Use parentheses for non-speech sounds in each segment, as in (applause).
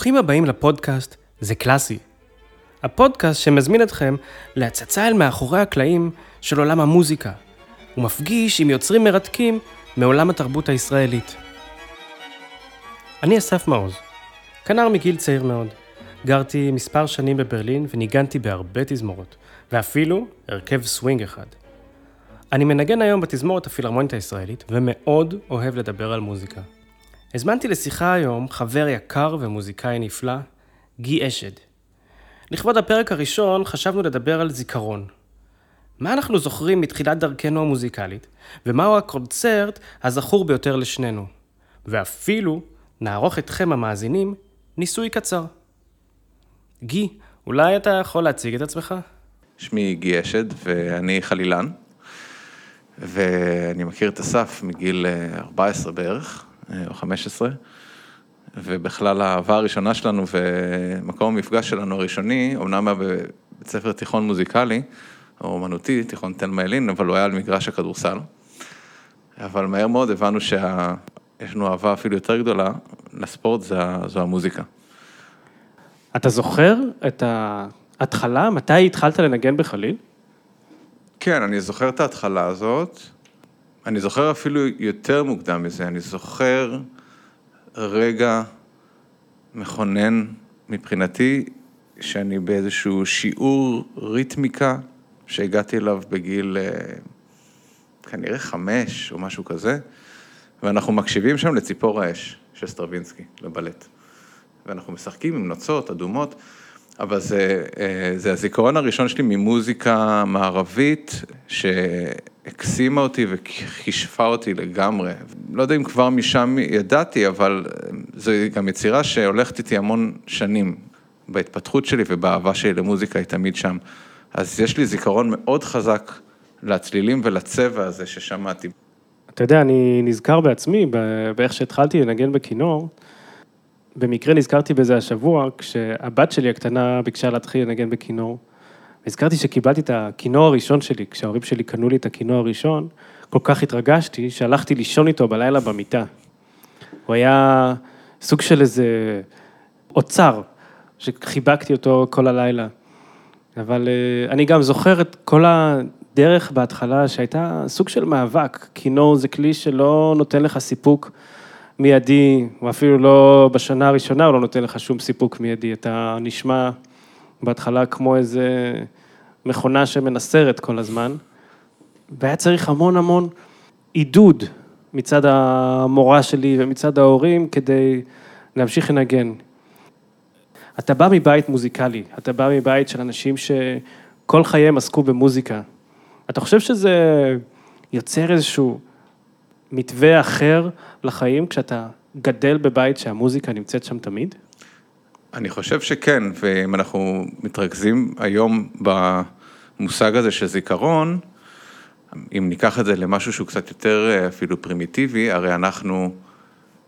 ברוכים הבאים לפודקאסט זה קלאסי. הפודקאסט שמזמין אתכם להצצה אל מאחורי הקלעים של עולם המוזיקה, ומפגיש עם יוצרים מרתקים מעולם התרבות הישראלית. אני אסף מעוז, כנר מגיל צעיר מאוד. גרתי מספר שנים בברלין וניגנתי בהרבה תזמורות, ואפילו הרכב סווינג אחד. אני מנגן היום בתזמורת הפילהרמונית הישראלית, ומאוד אוהב לדבר על מוזיקה. הזמנתי לשיחה היום חבר יקר ומוזיקאי נפלא, גי אשד. לכבוד הפרק הראשון חשבנו לדבר על זיכרון. מה אנחנו זוכרים מתחילת דרכנו המוזיקלית, ומהו הקונצרט הזכור ביותר לשנינו. ואפילו נערוך אתכם המאזינים ניסוי קצר. גי, אולי אתה יכול להציג את עצמך? שמי גי אשד ואני חלילן, ואני מכיר את אסף מגיל 14 בערך. או 15, ובכלל האהבה הראשונה שלנו ומקום המפגש שלנו הראשוני, אמנם היה בבית ספר תיכון מוזיקלי, או אומנותי, תיכון תלמה ילין, אבל הוא היה על מגרש הכדורסל. אבל מהר מאוד הבנו שיש לנו אהבה אפילו יותר גדולה לספורט, זו, זו המוזיקה. אתה זוכר את ההתחלה? מתי התחלת לנגן בחליל? כן, אני זוכר את ההתחלה הזאת. אני זוכר אפילו יותר מוקדם מזה, אני זוכר רגע מכונן מבחינתי, שאני באיזשהו שיעור ריתמיקה שהגעתי אליו בגיל אה, כנראה חמש או משהו כזה, ואנחנו מקשיבים שם לציפור האש של סטרווינסקי, לבלט. ואנחנו משחקים עם נוצות אדומות, אבל זה, אה, זה הזיכרון הראשון שלי ממוזיקה מערבית, שהקסימה אותי וכישפה אותי לגמרי. לא יודע אם כבר משם ידעתי, אבל זו גם יצירה שהולכת איתי המון שנים בהתפתחות שלי ובאהבה שלי למוזיקה, היא תמיד שם. אז יש לי זיכרון מאוד חזק לצלילים ולצבע הזה ששמעתי. אתה יודע, אני נזכר בעצמי, באיך שהתחלתי לנגן בכינור. במקרה נזכרתי בזה השבוע, כשהבת שלי הקטנה ביקשה להתחיל לנגן בכינור. הזכרתי שקיבלתי את הכינור הראשון שלי, כשההורים שלי קנו לי את הכינור הראשון, כל כך התרגשתי, שהלכתי לישון איתו בלילה במיטה. הוא היה סוג של איזה אוצר, שחיבקתי אותו כל הלילה. אבל אה, אני גם זוכר את כל הדרך בהתחלה, שהייתה סוג של מאבק. כינור זה כלי שלא נותן לך סיפוק מיידי, או אפילו לא בשנה הראשונה, הוא לא נותן לך שום סיפוק מיידי. אתה נשמע בהתחלה כמו איזה מכונה שמנסרת כל הזמן, והיה צריך המון המון עידוד מצד המורה שלי ומצד ההורים כדי להמשיך לנגן. אתה בא מבית מוזיקלי, אתה בא מבית של אנשים שכל חייהם עסקו במוזיקה. אתה חושב שזה יוצר איזשהו מתווה אחר לחיים כשאתה גדל בבית שהמוזיקה נמצאת שם תמיד? אני חושב שכן, ואם אנחנו מתרכזים היום במושג הזה של זיכרון, אם ניקח את זה למשהו שהוא קצת יותר אה, אפילו פרימיטיבי, הרי אנחנו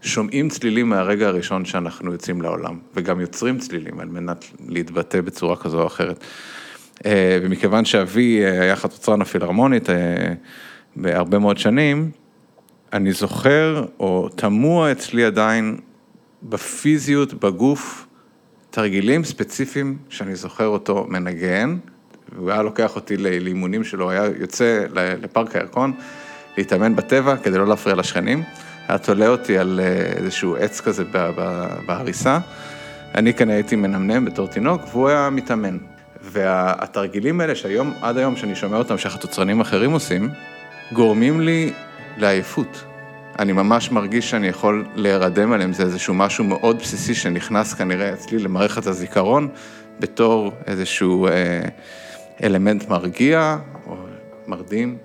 שומעים צלילים מהרגע הראשון שאנחנו יוצאים לעולם, וגם יוצרים צלילים על מנת להתבטא בצורה כזו או אחרת. אה, ומכיוון שאבי אה, היה חצוצרן הפילהרמונית בהרבה מאוד שנים, אני זוכר, או תמוה אצלי עדיין, בפיזיות, בגוף, תרגילים ספציפיים שאני זוכר אותו מנגן, והוא היה לוקח אותי לאימונים שלו, היה יוצא לפארק הירקון, להתאמן בטבע כדי לא להפריע לשכנים, היה תולה אותי על אה, איזשהו עץ כזה בהריסה, אני כאן הייתי מנמנם בתור תינוק, והוא היה מתאמן. והתרגילים האלה שהיום, עד היום שאני שומע אותם, שהחצוצרנים אחרים עושים, גורמים לי לעייפות. אני ממש מרגיש שאני יכול להירדם עליהם, זה איזשהו משהו מאוד בסיסי שנכנס כנראה אצלי למערכת הזיכרון, בתור איזשהו אה, אלמנט מרגיע או מרדים.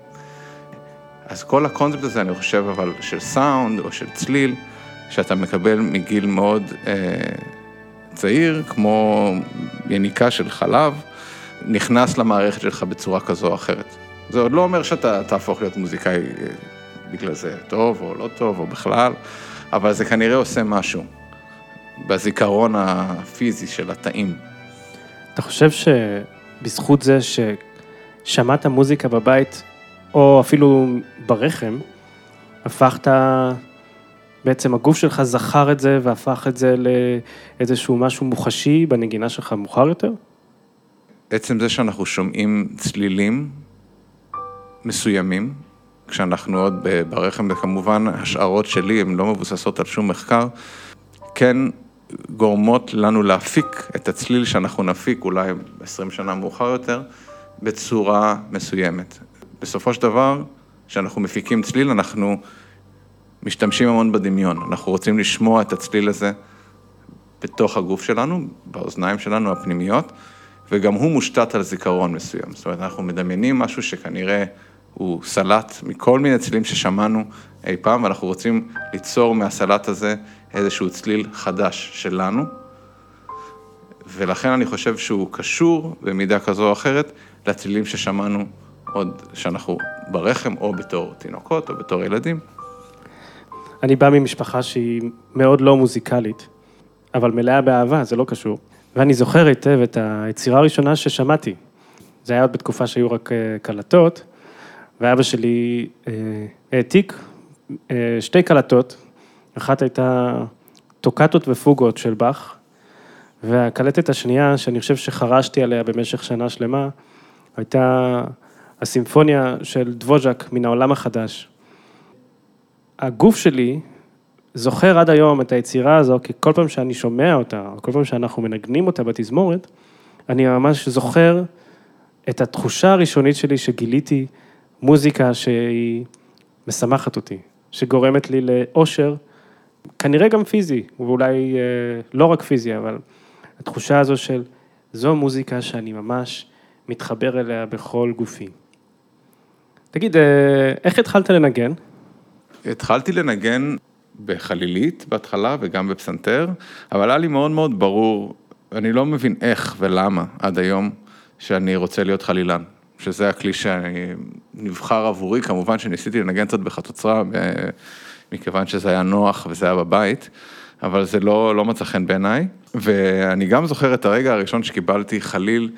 אז כל הקונספט הזה, אני חושב, אבל של סאונד או של צליל, שאתה מקבל מגיל מאוד אה, צעיר, כמו יניקה של חלב, נכנס למערכת שלך בצורה כזו או אחרת. זה עוד לא אומר שאתה תהפוך להיות מוזיקאי אה, בגלל זה טוב או לא טוב או בכלל, אבל זה כנראה עושה משהו בזיכרון הפיזי של התאים. אתה חושב שבזכות זה ששמעת מוזיקה בבית, או אפילו ברחם, הפכת בעצם הגוף שלך זכר את זה והפך את זה לאיזשהו משהו מוחשי בנגינה שלך מאוחר יותר? עצם זה שאנחנו שומעים צלילים מסוימים, כשאנחנו עוד ברחם, וכמובן השערות שלי הן לא מבוססות על שום מחקר, כן גורמות לנו להפיק את הצליל שאנחנו נפיק אולי 20 שנה מאוחר יותר, בצורה מסוימת. בסופו של דבר, כשאנחנו מפיקים צליל, אנחנו משתמשים המון בדמיון. אנחנו רוצים לשמוע את הצליל הזה בתוך הגוף שלנו, באוזניים שלנו הפנימיות, וגם הוא מושתת על זיכרון מסוים. זאת אומרת, אנחנו מדמיינים משהו שכנראה הוא סלט מכל מיני צלילים ששמענו אי פעם, ואנחנו רוצים ליצור מהסלט הזה איזשהו צליל חדש שלנו, ולכן אני חושב שהוא קשור במידה כזו או אחרת לצלילים ששמענו עוד שאנחנו ברחם, או בתור תינוקות, או בתור ילדים. אני בא ממשפחה שהיא מאוד לא מוזיקלית, אבל מלאה באהבה, זה לא קשור. ואני זוכר היטב את היצירה הראשונה ששמעתי. זה היה עוד בתקופה שהיו רק אה, קלטות, ואבא שלי אה, העתיק אה, שתי קלטות, אחת הייתה טוקטות ופוגות של באך, והקלטת השנייה, שאני חושב שחרשתי עליה במשך שנה שלמה, הייתה הסימפוניה של דבוז'ק מן העולם החדש. הגוף שלי זוכר עד היום את היצירה הזו, כי כל פעם שאני שומע אותה, או כל פעם שאנחנו מנגנים אותה בתזמורת, אני ממש זוכר את התחושה הראשונית שלי שגיליתי מוזיקה שהיא משמחת אותי, שגורמת לי לאושר, כנראה גם פיזי, ואולי אה, לא רק פיזי, אבל התחושה הזו של זו מוזיקה שאני ממש מתחבר אליה בכל גופי. תגיד, אה, איך התחלת לנגן? התחלתי לנגן בחלילית בהתחלה וגם בפסנתר, אבל היה לי מאוד מאוד ברור, אני לא מבין איך ולמה עד היום, שאני רוצה להיות חלילן. שזה הכלי שנבחר עבורי, כמובן שניסיתי לנגן קצת בחצוצרה, מכיוון שזה היה נוח וזה היה בבית, אבל זה לא, לא מצא חן בעיניי. ואני גם זוכר את הרגע הראשון שקיבלתי חליל,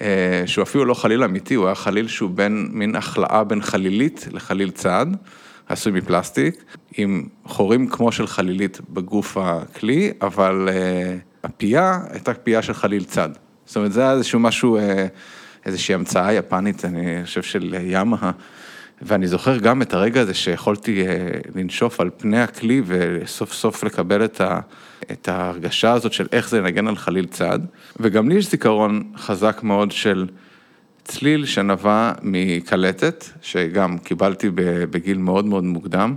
אה, שהוא אפילו לא חליל אמיתי, הוא היה חליל שהוא בין, מין החלאה בין חלילית לחליל צד, עשוי מפלסטיק, עם חורים כמו של חלילית בגוף הכלי, אבל אה, הפייה הייתה פייה של חליל צד. זאת אומרת, זה היה איזשהו משהו... אה, איזושהי המצאה יפנית, אני חושב של ימה, ואני זוכר גם את הרגע הזה שיכולתי אה, לנשוף על פני הכלי וסוף סוף לקבל את, ה, את ההרגשה הזאת של איך זה לנגן על חליל צד, וגם לי יש זיכרון חזק מאוד של צליל שנבע מקלטת, שגם קיבלתי בגיל מאוד מאוד מוקדם,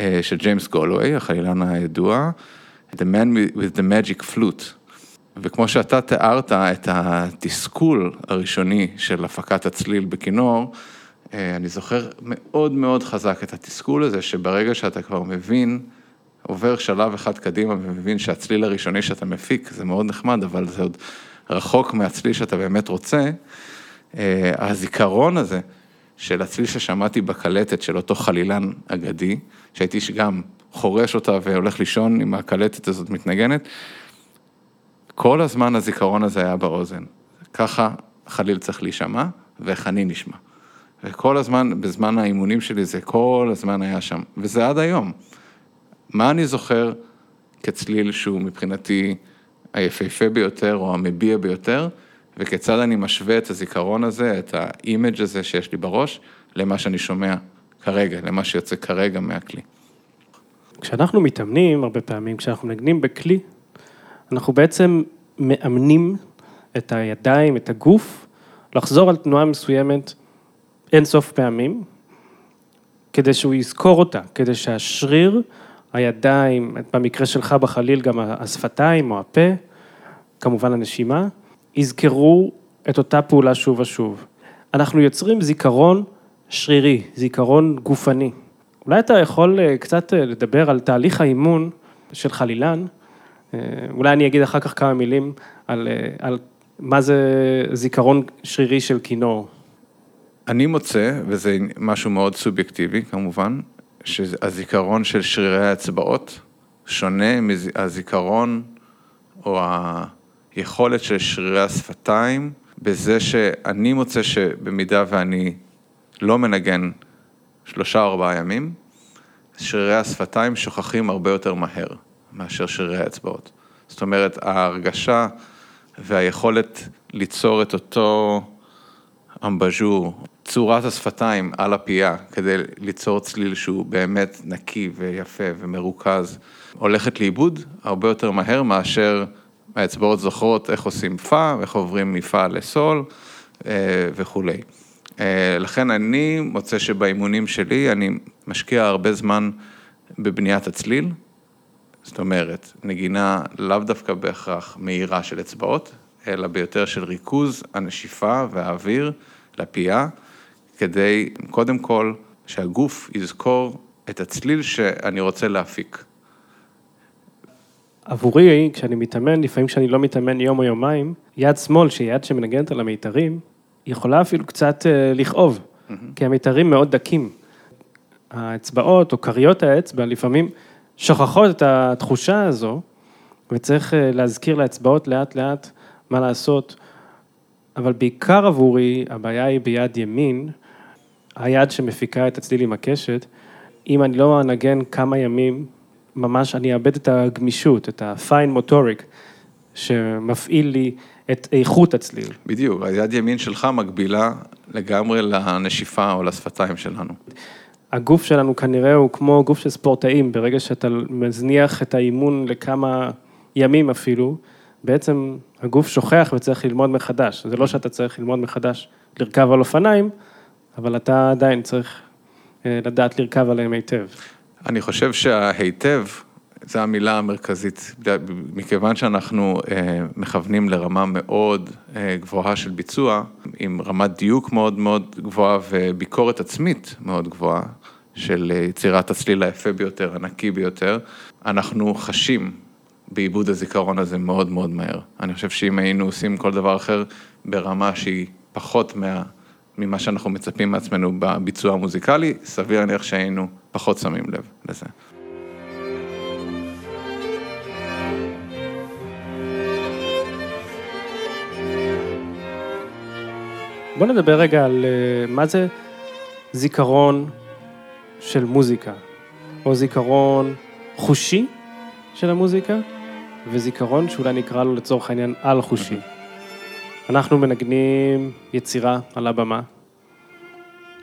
אה, של ג'יימס גולווי, החלילן הידוע, The Man with the Magic Flute. וכמו שאתה תיארת את התסכול הראשוני של הפקת הצליל בכינור, אה, אני זוכר מאוד מאוד חזק את התסכול הזה, שברגע שאתה כבר מבין, עובר שלב אחד קדימה ומבין שהצליל הראשוני שאתה מפיק זה מאוד נחמד, אבל זה עוד רחוק מהצליל שאתה באמת רוצה, אה, הזיכרון הזה של הצליל ששמעתי בקלטת של אותו חלילן אגדי, שהייתי גם חורש אותה והולך לישון עם הקלטת הזאת מתנגנת, כל הזמן הזיכרון הזה היה באוזן. ככה חליל צריך להישמע, ואיך אני נשמע. וכל הזמן, בזמן האימונים שלי זה כל הזמן היה שם, וזה עד היום. מה אני זוכר כצליל שהוא מבחינתי היפהפה ביותר או המביע ביותר, וכיצד אני משווה את הזיכרון הזה, את האימג' הזה שיש לי בראש, למה שאני שומע כרגע, למה שיוצא כרגע מהכלי. כשאנחנו מתאמנים, הרבה פעמים, כשאנחנו מנגנים בכלי, אנחנו בעצם מאמנים את הידיים, את הגוף, לחזור על תנועה מסוימת אין סוף פעמים, כדי שהוא יזכור אותה, כדי שהשריר, הידיים, במקרה שלך בחליל גם השפתיים או הפה, כמובן הנשימה, יזכרו את אותה פעולה שוב ושוב. אנחנו יוצרים זיכרון שרירי, זיכרון גופני. אולי אתה יכול אה, קצת אה, לדבר על תהליך האימון של חלילן, אולי אני אגיד אחר כך כמה מילים על, אה, על מה זה זיכרון שרירי של כינור. אני מוצא, וזה משהו מאוד סובייקטיבי כמובן, שהזיכרון של שרירי האצבעות שונה מהזיכרון או היכולת של שרירי השפתיים, בזה שאני מוצא שבמידה ואני לא מנגן שלושה ארבעה ימים, שרירי השפתיים שוכחים הרבה יותר מהר מאשר שרירי האצבעות. זאת אומרת, ההרגשה והיכולת ליצור את אותו אמבז'ור, צורת השפתיים על הפייה, כדי ליצור צליל שהוא באמת נקי ויפה ומרוכז, הולכת לאיבוד הרבה יותר מהר מאשר האצבעות זוכרות איך עושים פה, איך עוברים מפה לסול אה, וכולי. אה, לכן אני מוצא שבאימונים שלי אני משקיע הרבה זמן בבניית הצליל, זאת אומרת, נגינה לאו דווקא בהכרח מהירה של אצבעות, אלא ביותר של ריכוז הנשיפה והאוויר לפייה, כדי קודם כל שהגוף יזכור את הצליל שאני רוצה להפיק. עבורי, כשאני מתאמן, לפעמים כשאני לא מתאמן יום או יומיים, יד שמאל, שהיא יד שמנגנת על המיתרים, יכולה אפילו קצת אה, לכאוב, mm-hmm. כי המיתרים מאוד דקים. האצבעות או כריות האצבע לפעמים שוכחות את התחושה הזו, וצריך אה, להזכיר לאצבעות לאט לאט מה לעשות, אבל בעיקר עבורי הבעיה היא ביד ימין, היד שמפיקה את הצליל עם הקשת, אם אני לא אנגן כמה ימים, ממש אני אאבד את הגמישות, את ה-fine motoric, שמפעיל לי את איכות הצליל. בדיוק, היד ימין שלך מקבילה לגמרי לנשיפה או לשפתיים שלנו. הגוף שלנו כנראה הוא כמו גוף של ספורטאים, ברגע שאתה מזניח את האימון לכמה ימים אפילו, בעצם הגוף שוכח וצריך ללמוד מחדש. זה לא שאתה צריך ללמוד מחדש לרכב על אופניים, אבל אתה עדיין צריך אה, לדעת לרכב עליהם היטב. אני חושב שההיטב, זו המילה המרכזית, מכיוון שאנחנו אה, מכוונים לרמה מאוד אה, גבוהה של ביצוע, עם רמת דיוק מאוד מאוד גבוהה וביקורת עצמית מאוד גבוהה, של יצירת הצליל היפה ביותר, הנקי ביותר, אנחנו חשים בעיבוד הזיכרון הזה מאוד מאוד מהר. אני חושב שאם היינו עושים כל דבר אחר ברמה שהיא פחות מה, ממה שאנחנו מצפים מעצמנו בביצוע המוזיקלי, סביר להניח שהיינו פחות שמים לב לזה. בוא נדבר רגע על אה, מה זה זיכרון של מוזיקה, או זיכרון חושי של המוזיקה, וזיכרון שאולי נקרא לו לצורך העניין על-חושי. אנחנו מנגנים יצירה על הבמה.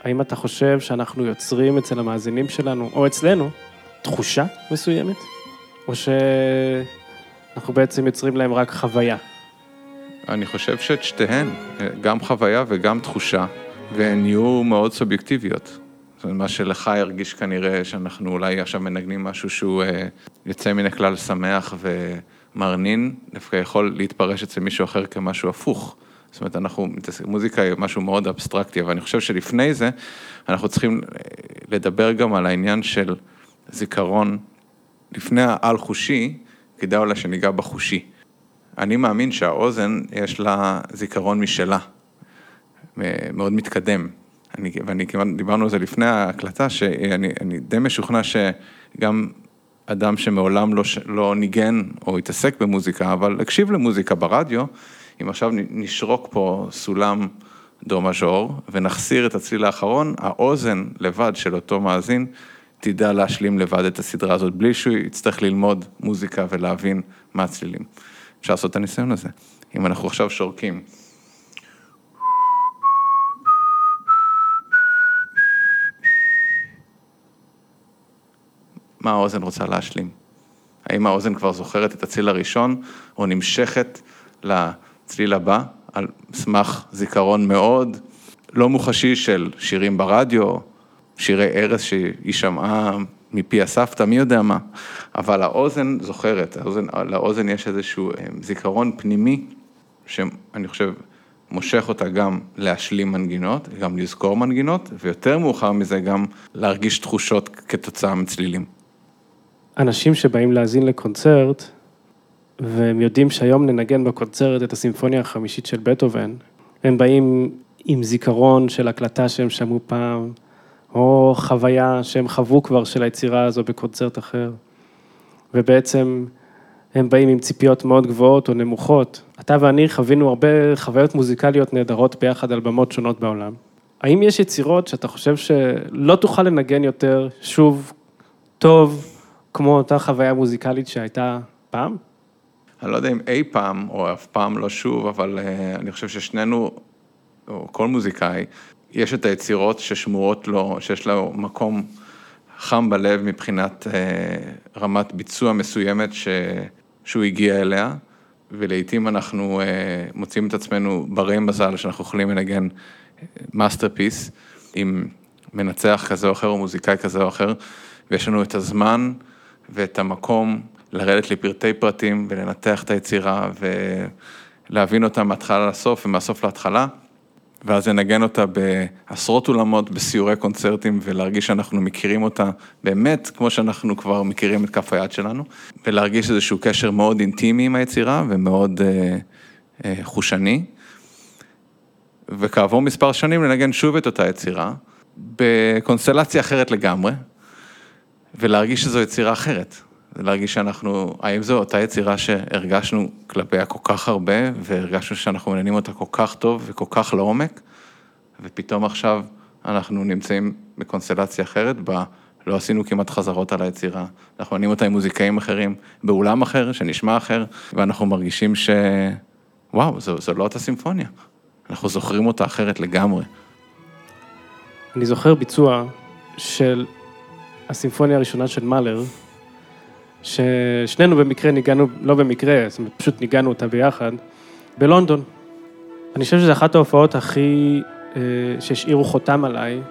האם אתה חושב שאנחנו יוצרים אצל המאזינים שלנו, או אצלנו, תחושה מסוימת? או שאנחנו בעצם יוצרים להם רק חוויה? אני חושב שאת שתיהן, גם חוויה וגם תחושה, והן יהיו מאוד סובייקטיביות. זאת אומרת, מה שלך הרגיש כנראה שאנחנו אולי עכשיו מנגנים משהו שהוא אה, יוצא מן הכלל שמח ומרנין, דווקא יכול להתפרש אצל מישהו אחר כמשהו הפוך. זאת אומרת, אנחנו, מוזיקה היא משהו מאוד אבסטרקטי, אבל אני חושב שלפני זה, אנחנו צריכים אה, לדבר גם על העניין של זיכרון, לפני העל-חושי, כדאי אולי שניגע בחושי. אני מאמין שהאוזן, יש לה זיכרון משלה, מאוד מתקדם. אני, ואני כמעט, דיברנו על זה לפני ההקלטה, שאני די משוכנע שגם אדם שמעולם לא, לא ניגן או התעסק במוזיקה, אבל הקשיב למוזיקה ברדיו, אם עכשיו נשרוק פה סולם דו מז'ור ונחסיר את הצליל האחרון, האוזן לבד של אותו מאזין תדע להשלים לבד את הסדרה הזאת, בלי שהוא יצטרך ללמוד מוזיקה ולהבין מה הצלילים. אפשר לעשות את הניסיון הזה. אם אנחנו עכשיו שורקים. מה האוזן רוצה להשלים? האם האוזן כבר זוכרת את הצליל הראשון, או נמשכת לצליל הבא, על סמך זיכרון מאוד לא מוחשי של שירים ברדיו, שירי ארז שהיא שמעה מפי הסבתא, מי יודע מה, אבל האוזן זוכרת, האוזן, לאוזן יש איזשהו אה, זיכרון פנימי, שאני חושב מושך אותה גם להשלים מנגינות, גם לזכור מנגינות, ויותר מאוחר מזה גם להרגיש תחושות כתוצאה מצלילים. אנשים שבאים להאזין לקונצרט, והם יודעים שהיום ננגן בקונצרט את הסימפוניה החמישית של בטהובן, הם באים עם זיכרון של הקלטה שהם שמעו פעם, או חוויה שהם חוו כבר של היצירה הזו בקונצרט אחר, ובעצם הם באים עם ציפיות מאוד גבוהות או נמוכות. אתה ואני חווינו הרבה חוויות מוזיקליות נהדרות ביחד על במות שונות בעולם. האם יש יצירות שאתה חושב שלא תוכל לנגן יותר שוב טוב כמו אותה חוויה מוזיקלית שהייתה פעם? אני לא יודע אם אי פעם, או אף פעם לא שוב, אבל uh, אני חושב ששנינו, או כל מוזיקאי, יש את היצירות ששמורות לו, שיש לו מקום חם בלב מבחינת uh, רמת ביצוע מסוימת ש, שהוא הגיע אליה, ולעיתים אנחנו uh, מוצאים את עצמנו ברי מזל שאנחנו יכולים לנגן masterpiece עם מנצח כזה או אחר או מוזיקאי כזה או אחר, ויש לנו את הזמן ואת המקום לרדת לפרטי פרטים ולנתח את היצירה ולהבין אותה מההתחלה לסוף ומהסוף להתחלה, ואז לנגן אותה בעשרות אולמות, בסיורי קונצרטים ולהרגיש שאנחנו מכירים אותה באמת כמו שאנחנו כבר מכירים את כף היד שלנו, ולהרגיש איזשהו קשר מאוד אינטימי עם היצירה ומאוד אה, אה, חושני. וכעבור מספר שנים לנגן שוב את אותה יצירה, בקונסטלציה אחרת לגמרי, ולהרגיש שזו יצירה אחרת. להרגיש שאנחנו, האם זו אותה יצירה שהרגשנו כלפיה כל כך הרבה, והרגשנו שאנחנו מנהנים אותה כל כך טוב וכל כך לעומק, ופתאום עכשיו אנחנו נמצאים בקונסטלציה אחרת, בה לא עשינו כמעט חזרות על היצירה, אנחנו מנהנים אותה עם מוזיקאים אחרים, באולם אחר, שנשמע אחר, ואנחנו מרגישים ש... וואו, זו, זו לא אותה סימפוניה, אנחנו זוכרים אותה אחרת לגמרי. אני זוכר ביצוע של הסימפוניה הראשונה של מאלר, ששנינו במקרה ניגענו, לא במקרה, זאת אומרת, פשוט ניגענו אותה ביחד, בלונדון. אני חושב שזו אחת ההופעות הכי, אה, שהשאירו חותם עליי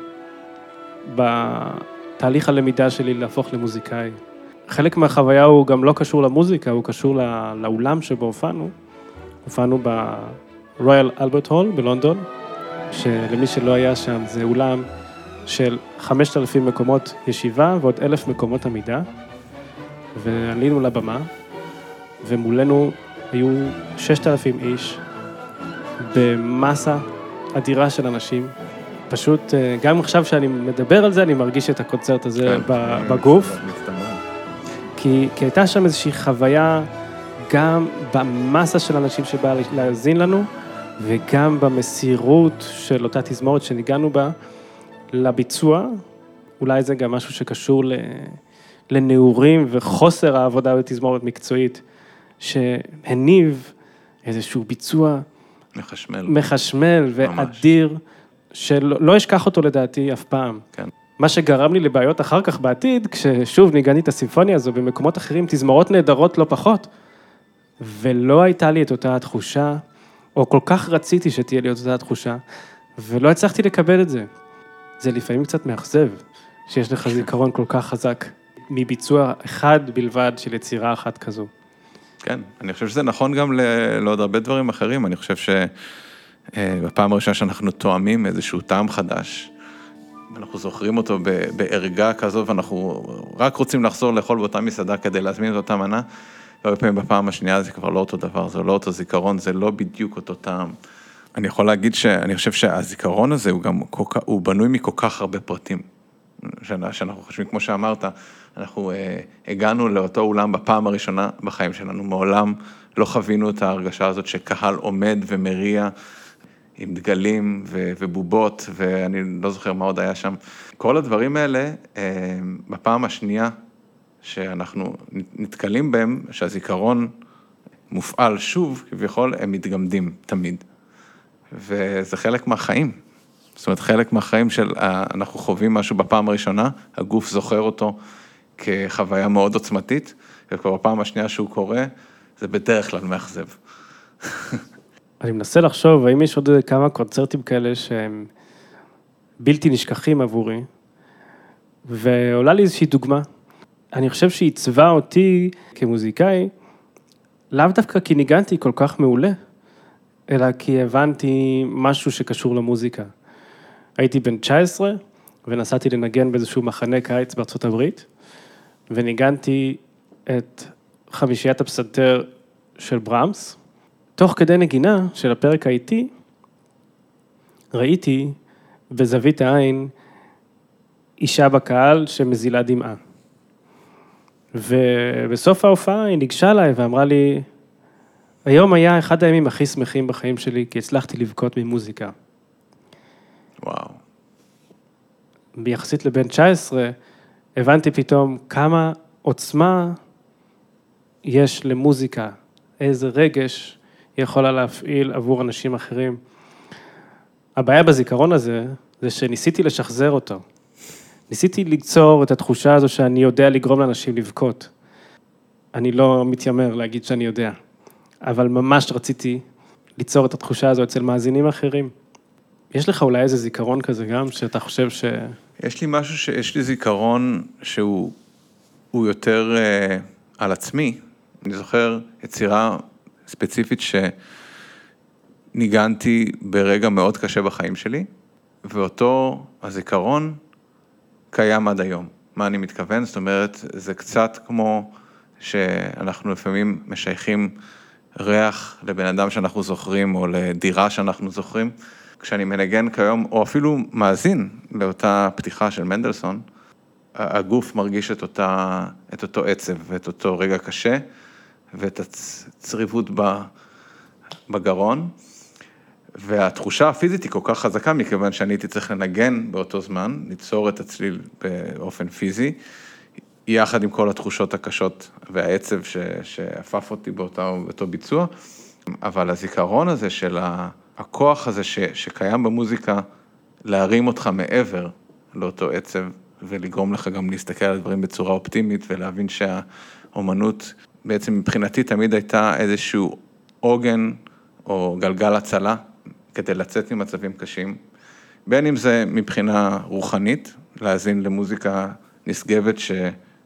בתהליך הלמידה שלי להפוך למוזיקאי. חלק מהחוויה הוא גם לא קשור למוזיקה, הוא קשור לא, לאולם שבו הופענו. הופענו ברויאל אלברט הול בלונדון, שלמי שלא היה שם זה אולם של 5,000 מקומות ישיבה ועוד 1,000 מקומות עמידה. ועלינו לבמה, ומולנו היו 6,000 איש, במסה אדירה של אנשים. פשוט, אה, גם עכשיו שאני מדבר על זה, אני מרגיש את הקונצרט הזה כן, בגוף. כי, כי הייתה שם איזושהי חוויה, גם במסה של אנשים שבאה להאזין לנו, וגם במסירות של אותה תזמורת שניגענו בה, לביצוע. אולי זה גם משהו שקשור. לנעורים וחוסר העבודה בתזמורת מקצועית, שהניב איזשהו ביצוע מחשמל, מחשמל ואדיר, שלא לא אשכח אותו לדעתי אף פעם. כן. מה שגרם לי לבעיות אחר כך בעתיד, כששוב ניגנתי את הסימפוניה הזו במקומות אחרים, תזמורות נהדרות לא פחות, ולא הייתה לי את אותה התחושה, או כל כך רציתי שתהיה לי את אותה התחושה, ולא הצלחתי לקבל את זה. זה לפעמים קצת מאכזב, שיש לך זיכרון כל כך חזק. מביצוע אחד בלבד של יצירה אחת כזו. כן, אני חושב שזה נכון גם לעוד הרבה דברים אחרים, אני חושב שבפעם הראשונה שאנחנו תואמים איזשהו טעם חדש, אנחנו זוכרים אותו בערגה כזו, ואנחנו רק רוצים לחזור לאכול באותה מסעדה כדי להזמין את אותה מנה, והרבה פעמים בפעם השנייה זה כבר לא אותו דבר, זה לא אותו זיכרון, זה לא בדיוק אותו טעם. אני יכול להגיד שאני חושב שהזיכרון הזה הוא גם, הוא בנוי מכל כך הרבה פרטים. שאנחנו חושבים, כמו שאמרת, אנחנו אה, הגענו לאותו אולם בפעם הראשונה בחיים שלנו, מעולם לא חווינו את ההרגשה הזאת שקהל עומד ומריע עם דגלים ו- ובובות, ואני לא זוכר מה עוד היה שם. כל הדברים האלה, אה, בפעם השנייה שאנחנו נתקלים בהם, שהזיכרון מופעל שוב, כביכול, הם מתגמדים תמיד. וזה חלק מהחיים. זאת אומרת, חלק מהחיים של, אה, אנחנו חווים משהו בפעם הראשונה, הגוף זוכר אותו כחוויה מאוד עוצמתית, וכבר בפעם השנייה שהוא קורה, זה בדרך כלל מאכזב. (laughs) אני מנסה לחשוב, האם יש עוד כמה קונצרטים כאלה שהם בלתי נשכחים עבורי, ועולה לי איזושהי דוגמה. אני חושב שהיא עיצבה אותי כמוזיקאי, לאו דווקא כי ניגנתי כל כך מעולה, אלא כי הבנתי משהו שקשור למוזיקה. הייתי בן 19 ונסעתי לנגן באיזשהו מחנה קיץ בארצות הברית, וניגנתי את חמישיית הפסנתר של ברמס. תוך כדי נגינה של הפרק האיטי, ראיתי בזווית העין אישה בקהל שמזילה דמעה. ובסוף ההופעה היא ניגשה אליי ואמרה לי, היום היה אחד הימים הכי שמחים בחיים שלי, כי הצלחתי לבכות ממוזיקה. וואו. ביחסית לבן 19, הבנתי פתאום כמה עוצמה יש למוזיקה, איזה רגש היא יכולה להפעיל עבור אנשים אחרים. הבעיה בזיכרון הזה, זה שניסיתי לשחזר אותו. ניסיתי ליצור את התחושה הזו שאני יודע לגרום לאנשים לבכות. אני לא מתיימר להגיד שאני יודע, אבל ממש רציתי ליצור את התחושה הזו אצל מאזינים אחרים. יש לך אולי איזה זיכרון כזה גם, שאתה חושב ש... יש לי משהו, ש... יש לי זיכרון שהוא יותר uh, על עצמי. אני זוכר יצירה ספציפית שניגנתי ברגע מאוד קשה בחיים שלי, ואותו הזיכרון קיים עד היום. מה אני מתכוון? זאת אומרת, זה קצת כמו שאנחנו לפעמים משייכים ריח לבן אדם שאנחנו זוכרים, או לדירה שאנחנו זוכרים. כשאני מנגן כיום, או אפילו מאזין לאותה פתיחה של מנדלסון, הגוף מרגיש את, אותה, את אותו עצב ואת אותו רגע קשה, ואת הצריבות בגרון. והתחושה הפיזית היא כל כך חזקה, מכיוון שאני הייתי צריך לנגן באותו זמן, ליצור את הצליל באופן פיזי, יחד עם כל התחושות הקשות והעצב שעפף אותי באותו, באותו ביצוע, אבל הזיכרון הזה של הכוח הזה ש, שקיים במוזיקה, להרים אותך מעבר לאותו עצב, ולגרום לך גם להסתכל על הדברים בצורה אופטימית, ולהבין שהאומנות בעצם מבחינתי תמיד הייתה איזשהו עוגן או גלגל הצלה כדי לצאת ממצבים קשים, בין אם זה מבחינה רוחנית, להאזין למוזיקה נשגבת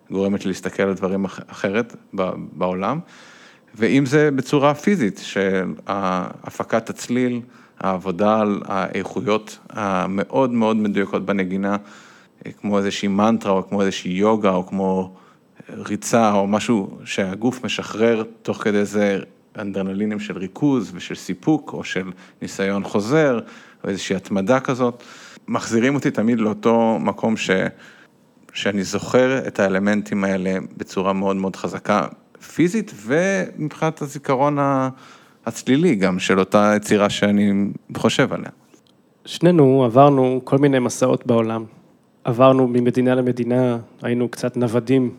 שגורמת לי להסתכל על דברים אחרת בעולם, ואם זה בצורה פיזית, של הפקת הצליל, העבודה על האיכויות המאוד מאוד מדויקות בנגינה, כמו איזושהי מנטרה או כמו איזושהי יוגה או כמו ריצה או משהו שהגוף משחרר תוך כדי זה אנדרנלינים של ריכוז ושל סיפוק, או של ניסיון חוזר, או איזושהי התמדה כזאת, מחזירים אותי תמיד לאותו מקום ש... שאני זוכר את האלמנטים האלה בצורה מאוד מאוד חזקה, פיזית, ומבחינת הזיכרון הצלילי גם של אותה יצירה שאני חושב עליה. שנינו עברנו כל מיני מסעות בעולם. עברנו ממדינה למדינה, היינו קצת נוודים,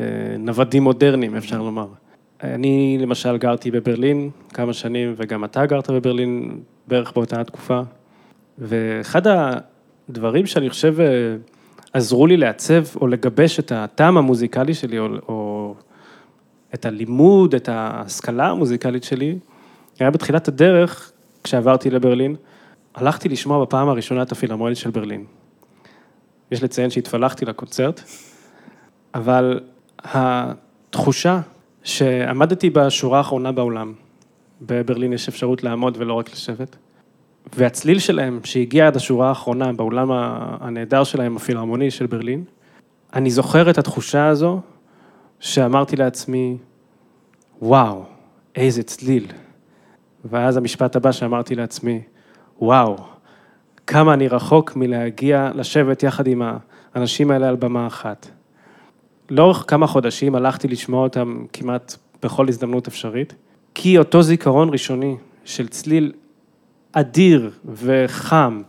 אה, נוודים מודרניים, אפשר לומר. אני למשל גרתי בברלין כמה שנים, וגם אתה גרת בברלין בערך באותה התקופה. ואחד הדברים שאני חושב אה, עזרו לי לעצב או לגבש את הטעם המוזיקלי שלי, או, או את הלימוד, את ההשכלה המוזיקלית שלי, היה בתחילת הדרך, כשעברתי לברלין, הלכתי לשמוע בפעם הראשונה את הפילהרמונית של ברלין. יש לציין שהתפלחתי לקונצרט, אבל התחושה שעמדתי בשורה האחרונה באולם. בברלין יש אפשרות לעמוד ולא רק לשבת. והצליל שלהם, שהגיע עד השורה האחרונה באולם הנהדר שלהם, הפילהרמוני של ברלין, אני זוכר את התחושה הזו שאמרתי לעצמי, וואו, איזה צליל. ואז המשפט הבא שאמרתי לעצמי, וואו, כמה אני רחוק מלהגיע לשבת יחד עם האנשים האלה על במה אחת. לאורך כמה חודשים הלכתי לשמוע אותם כמעט בכל הזדמנות אפשרית, כי אותו זיכרון ראשוני של צליל אדיר וחם,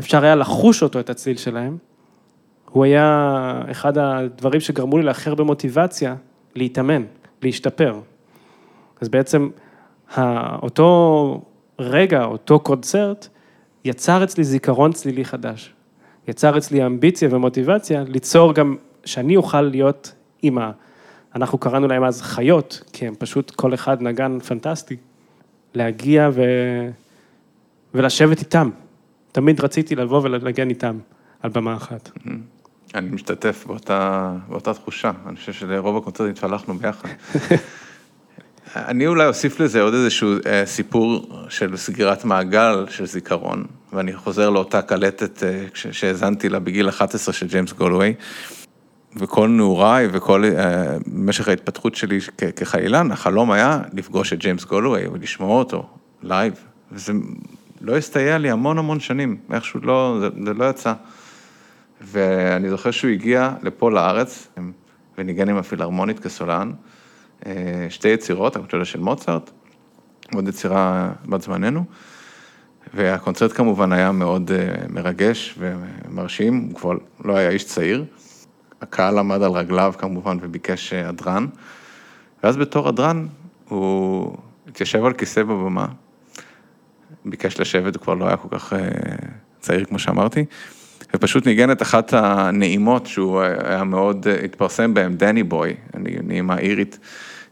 אפשר היה לחוש אותו, את הצליל שלהם, הוא היה אחד הדברים שגרמו לי לאחר במוטיבציה להתאמן, להשתפר. אז בעצם אותו רגע, אותו קונצרט, יצר אצלי זיכרון צלילי חדש. יצר אצלי אמביציה ומוטיבציה ליצור גם שאני אוכל להיות עם ה... אנחנו קראנו להם אז חיות, כי הם פשוט כל אחד נגן פנטסטי, להגיע ו... ולשבת איתם. תמיד רציתי לבוא ולנגן איתם על במה אחת. Mm-hmm. אני משתתף באותה, באותה תחושה, אני חושב שלרוב הקונצרטים התפלחנו ביחד. (laughs) אני אולי אוסיף לזה עוד איזשהו אה, סיפור של סגירת מעגל של זיכרון, ואני חוזר לאותה קלטת אה, שהאזנתי לה בגיל 11 של ג'יימס גולווי. וכל נעוריי וכל אה, משך ההתפתחות שלי כחלילן, החלום היה לפגוש את ג'יימס גולווי ולשמוע אותו live, וזה לא הסתייע לי המון המון שנים, איכשהו לא, זה, זה לא יצא. ואני זוכר שהוא הגיע לפה לארץ, וניגן עם הפילהרמונית כסולן, אה, שתי יצירות, הקונצ'רטו של מוצרט, עוד יצירה בת זמננו, והקונצרט כמובן היה מאוד אה, מרגש ומרשים, הוא כבר לא היה איש צעיר. הקהל עמד על רגליו כמובן וביקש הדרן, ואז בתור הדרן הוא התיישב על כיסא בבמה, ביקש לשבת, הוא כבר לא היה כל כך צעיר כמו שאמרתי, ופשוט ניגן את אחת הנעימות שהוא היה מאוד, התפרסם בהן, דני בוי, נעימה אירית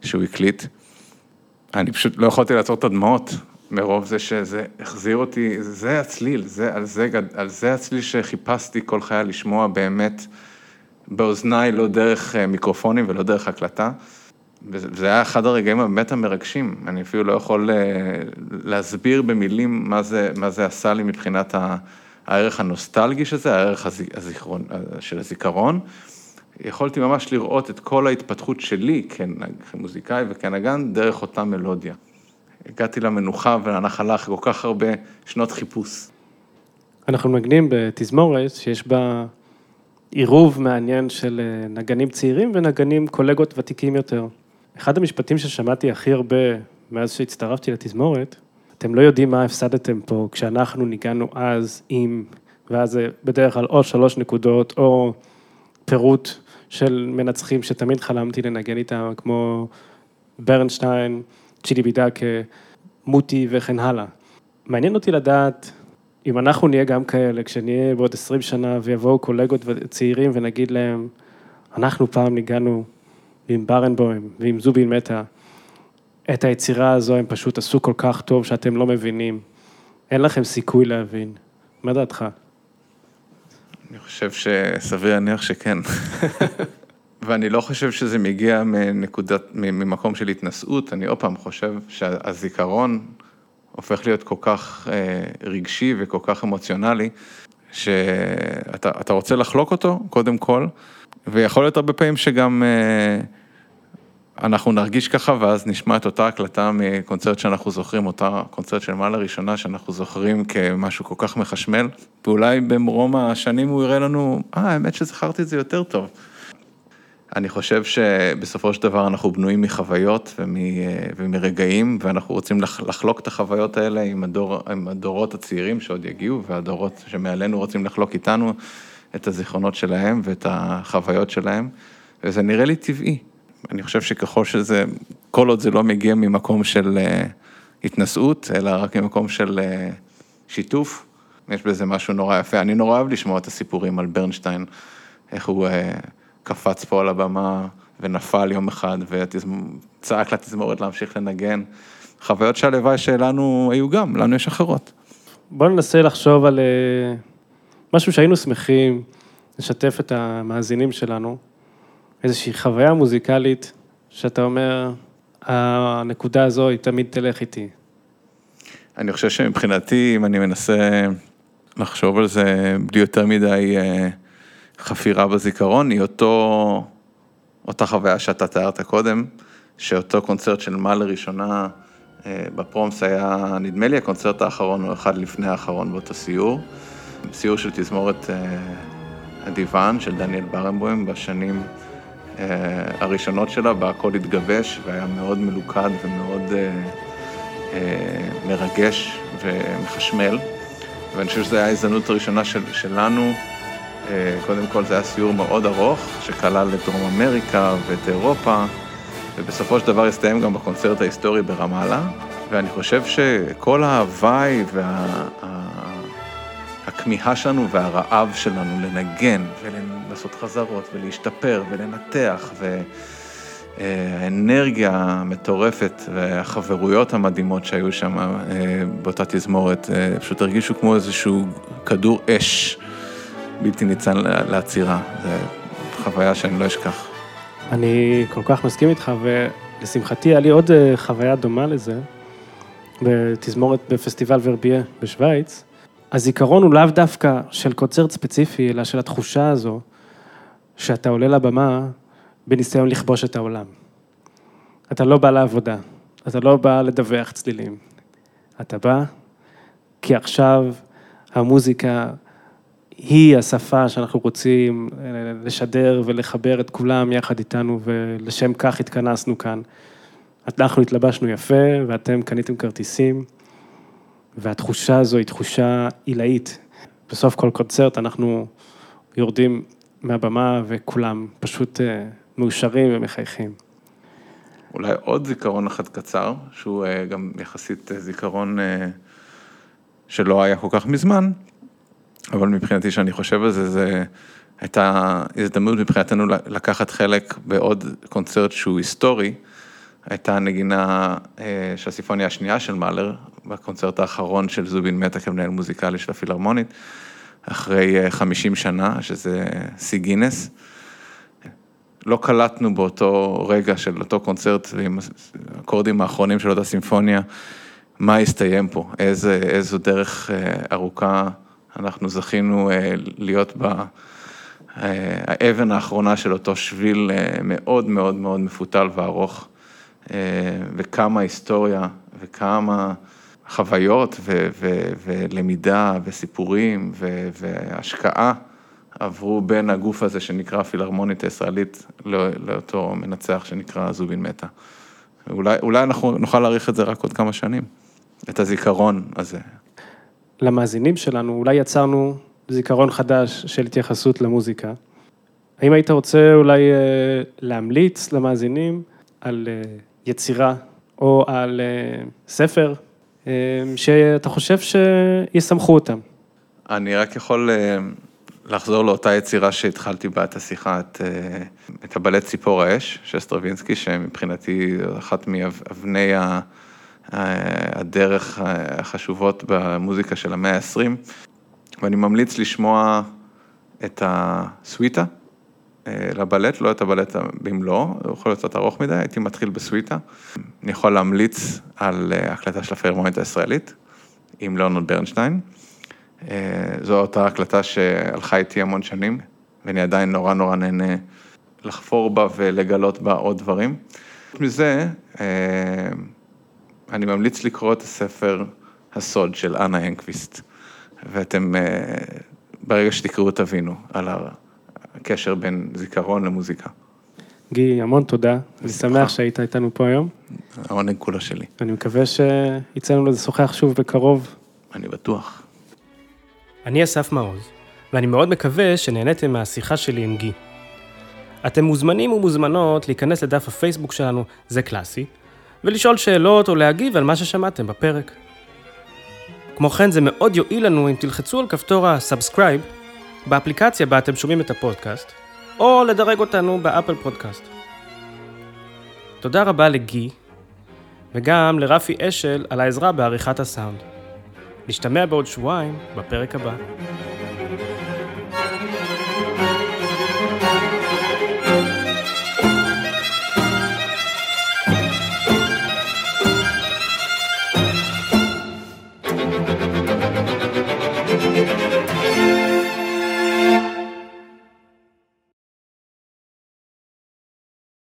שהוא הקליט. אני פשוט לא יכולתי לעצור את הדמעות מרוב זה שזה החזיר אותי, זה הצליל, זה, על, זה, על זה הצליל שחיפשתי כל חיי לשמוע באמת באוזניי, לא דרך אה, מיקרופונים ולא דרך הקלטה. וזה היה אחד הרגעים הבאמת המרגשים, אני אפילו לא יכול אה, להסביר במילים מה זה, מה זה עשה לי מבחינת הערך הנוסטלגי של זה, הערך הזיכרון, של הזיכרון. יכולתי ממש לראות את כל ההתפתחות שלי כמוזיקאי וכנגן דרך אותה מלודיה. הגעתי למנוחה ולנחלה אחרי כל כך הרבה שנות חיפוש. אנחנו מנגנים בתזמורת שיש בה עירוב מעניין של אה, נגנים צעירים ונגנים קולגות ותיקים יותר. אחד המשפטים ששמעתי הכי הרבה מאז שהצטרפתי לתזמורת, אתם לא יודעים מה הפסדתם פה כשאנחנו ניגענו אז עם, ואז זה בדרך כלל או שלוש נקודות או פירוט של מנצחים שתמיד חלמתי לנגן איתם, כמו ברנשטיין, צ'ילי בידקה, מוטי וכן הלאה. מעניין אותי לדעת אם אנחנו נהיה גם כאלה, כשנהיה בעוד 20 שנה ויבואו קולגות צעירים ונגיד להם, אנחנו פעם ניגענו עם ברנבוים ועם זובין מטה, את היצירה הזו הם פשוט עשו כל כך טוב שאתם לא מבינים. אין לכם סיכוי להבין. מה דעתך? אני חושב שסביר להניח שכן. (laughs) ואני לא חושב שזה מגיע מנקודת, ממקום של התנשאות, אני עוד פעם חושב שהזיכרון הופך להיות כל כך אה, רגשי וכל כך אמוציונלי, שאתה רוצה לחלוק אותו, קודם כל, ויכול להיות הרבה פעמים שגם אה, אנחנו נרגיש ככה, ואז נשמע את אותה הקלטה מקונצרט שאנחנו זוכרים, אותה קונצרט של מעלה ראשונה שאנחנו זוכרים כמשהו כל כך מחשמל, ואולי במרום השנים הוא יראה לנו, אה, האמת שזכרתי את זה יותר טוב. אני חושב שבסופו של דבר אנחנו בנויים מחוויות ומרגעים, ואנחנו רוצים לחלוק את החוויות האלה עם, הדור, עם הדורות הצעירים שעוד יגיעו, והדורות שמעלינו רוצים לחלוק איתנו את הזיכרונות שלהם ואת החוויות שלהם, וזה נראה לי טבעי. אני חושב שככל שזה, כל עוד זה לא מגיע ממקום של uh, התנשאות, אלא רק ממקום של uh, שיתוף, יש בזה משהו נורא יפה. אני נורא אוהב לשמוע את הסיפורים על ברנשטיין, איך הוא uh, קפץ פה על הבמה ונפל יום אחד וצעק לתזמורת להמשיך לנגן. חוויות שהלוואי שלנו היו גם, לנו יש אחרות. בואו ננסה לחשוב על uh, משהו שהיינו שמחים לשתף את המאזינים שלנו. איזושהי חוויה מוזיקלית, שאתה אומר, הנקודה הזו היא תמיד תלך איתי. אני חושב שמבחינתי, אם אני מנסה לחשוב על זה בלי יותר מדי אה, חפירה בזיכרון, היא אותו, אותה חוויה שאתה תיארת קודם, שאותו קונצרט של מה לראשונה אה, בפרומס היה, נדמה לי, הקונצרט האחרון או אחד לפני האחרון באותו סיור. סיור של תזמורת אה, הדיוון של דניאל ברנבוים בשנים הראשונות שלה, בה הכל התגבש והיה מאוד מלוכד ומאוד אה, אה, מרגש ומחשמל. ואני חושב שזו הייתה ההזדמנות הראשונה של, שלנו, קודם כל זה היה סיור מאוד ארוך, שכלל את דרום אמריקה ואת אירופה, ובסופו של דבר הסתיים גם בקונצרט ההיסטורי ברמאללה, ואני חושב שכל ההוואי וה... הכמיהה שלנו והרעב שלנו לנגן ולעשות חזרות ולהשתפר ולנתח והאנרגיה המטורפת והחברויות המדהימות שהיו שם אה, באותה תזמורת, אה, פשוט הרגישו כמו איזשהו כדור אש בלתי ניצן לעצירה. זו חוויה שאני לא אשכח. אני כל כך מסכים איתך, ולשמחתי היה לי עוד אה, חוויה דומה לזה, בתזמורת בפסטיבל ורבייה בשוויץ. הזיכרון הוא לאו דווקא של קונצרט ספציפי, אלא של התחושה הזו, שאתה עולה לבמה בניסיון לכבוש את העולם. אתה לא בא לעבודה, אתה לא בא לדווח צלילים. אתה בא כי עכשיו המוזיקה היא השפה שאנחנו רוצים לשדר ולחבר את כולם יחד איתנו, ולשם כך התכנסנו כאן. אנחנו התלבשנו יפה, ואתם קניתם כרטיסים. והתחושה הזו היא תחושה עילאית. בסוף כל קונצרט אנחנו יורדים מהבמה וכולם פשוט אה, מאושרים ומחייכים. אולי עוד זיכרון אחד קצר, שהוא אה, גם יחסית אה, זיכרון שלא היה כל כך מזמן, אבל מבחינתי שאני חושב על זה, זה הייתה הזדמנות מבחינתנו לקחת חלק בעוד קונצרט שהוא היסטורי, הייתה נגינה של הסימפוניה השנייה של מאלר, בקונצרט האחרון של זובין מטה כמנהל מוזיקלי של הפילהרמונית, אחרי 50 שנה, שזה שיא גינס. לא קלטנו באותו רגע של אותו קונצרט ועם האקורדים האחרונים של אותה סימפוניה, מה הסתיים פה, איזה, איזו דרך אה, ארוכה אנחנו זכינו אה, להיות בה, אה, האבן האחרונה של אותו שביל מאוד מאוד מאוד מפותל וארוך, וכמה היסטוריה וכמה חוויות ו- ו- ולמידה וסיפורים ו- והשקעה. עברו בין הגוף הזה שנקרא הפילהרמונית הישראלית לא, לאותו מנצח שנקרא זובין מטה. אולי, אולי אנחנו נוכל להעריך את זה רק עוד כמה שנים, את הזיכרון הזה. למאזינים שלנו, אולי יצרנו זיכרון חדש של התייחסות למוזיקה. האם היית רוצה אולי אה, להמליץ למאזינים על אה, יצירה או על אה, ספר שאתה חושב שישמח אותם? אני רק יכול לחזור לאותה יצירה שהתחלתי בה את השיחה, את, אה, את הבלט ציפור האש של סטרווינסקי, שמבחינתי אחת מאבני הדרך החשובות במוזיקה של המאה ה-20, ואני ממליץ לשמוע את הסוויטה אה, לבלט, לא את הבלט במלואו, הוא יכול להיות קצת ארוך מדי, הייתי מתחיל בסוויטה. אני יכול להמליץ על אה, הקלטה של הפרמונית הישראלית, עם ליאונרד ברנשטיין. אה, זו אותה הקלטה שהלכה איתי המון שנים, ואני עדיין נורא נורא נהנה לחפור בה ולגלות בה עוד דברים. מזה, אה, אני ממליץ לקרוא את הספר הסוד של אנה אנקוויסט, ואתם, אה, ברגע שתקראו תבינו על הקשר בין זיכרון למוזיקה. גי, המון תודה, אני שמח שהיית איתנו פה היום. העונג כולו שלי. אני מקווה שיצא לנו לשוחח שוב בקרוב. אני בטוח. אני אסף מעוז, ואני מאוד מקווה שנהניתם מהשיחה שלי עם גי. אתם מוזמנים ומוזמנות להיכנס לדף הפייסבוק שלנו, זה קלאסי, ולשאול שאלות או להגיב על מה ששמעתם בפרק. כמו כן, זה מאוד יועיל לנו אם תלחצו על כפתור ה-subscribe באפליקציה בה אתם שומעים את הפודקאסט, או לדרג אותנו באפל פודקאסט. תודה רבה לגי, וגם לרפי אשל על העזרה בעריכת הסאונד. נשתמע בעוד שבועיים בפרק הבא.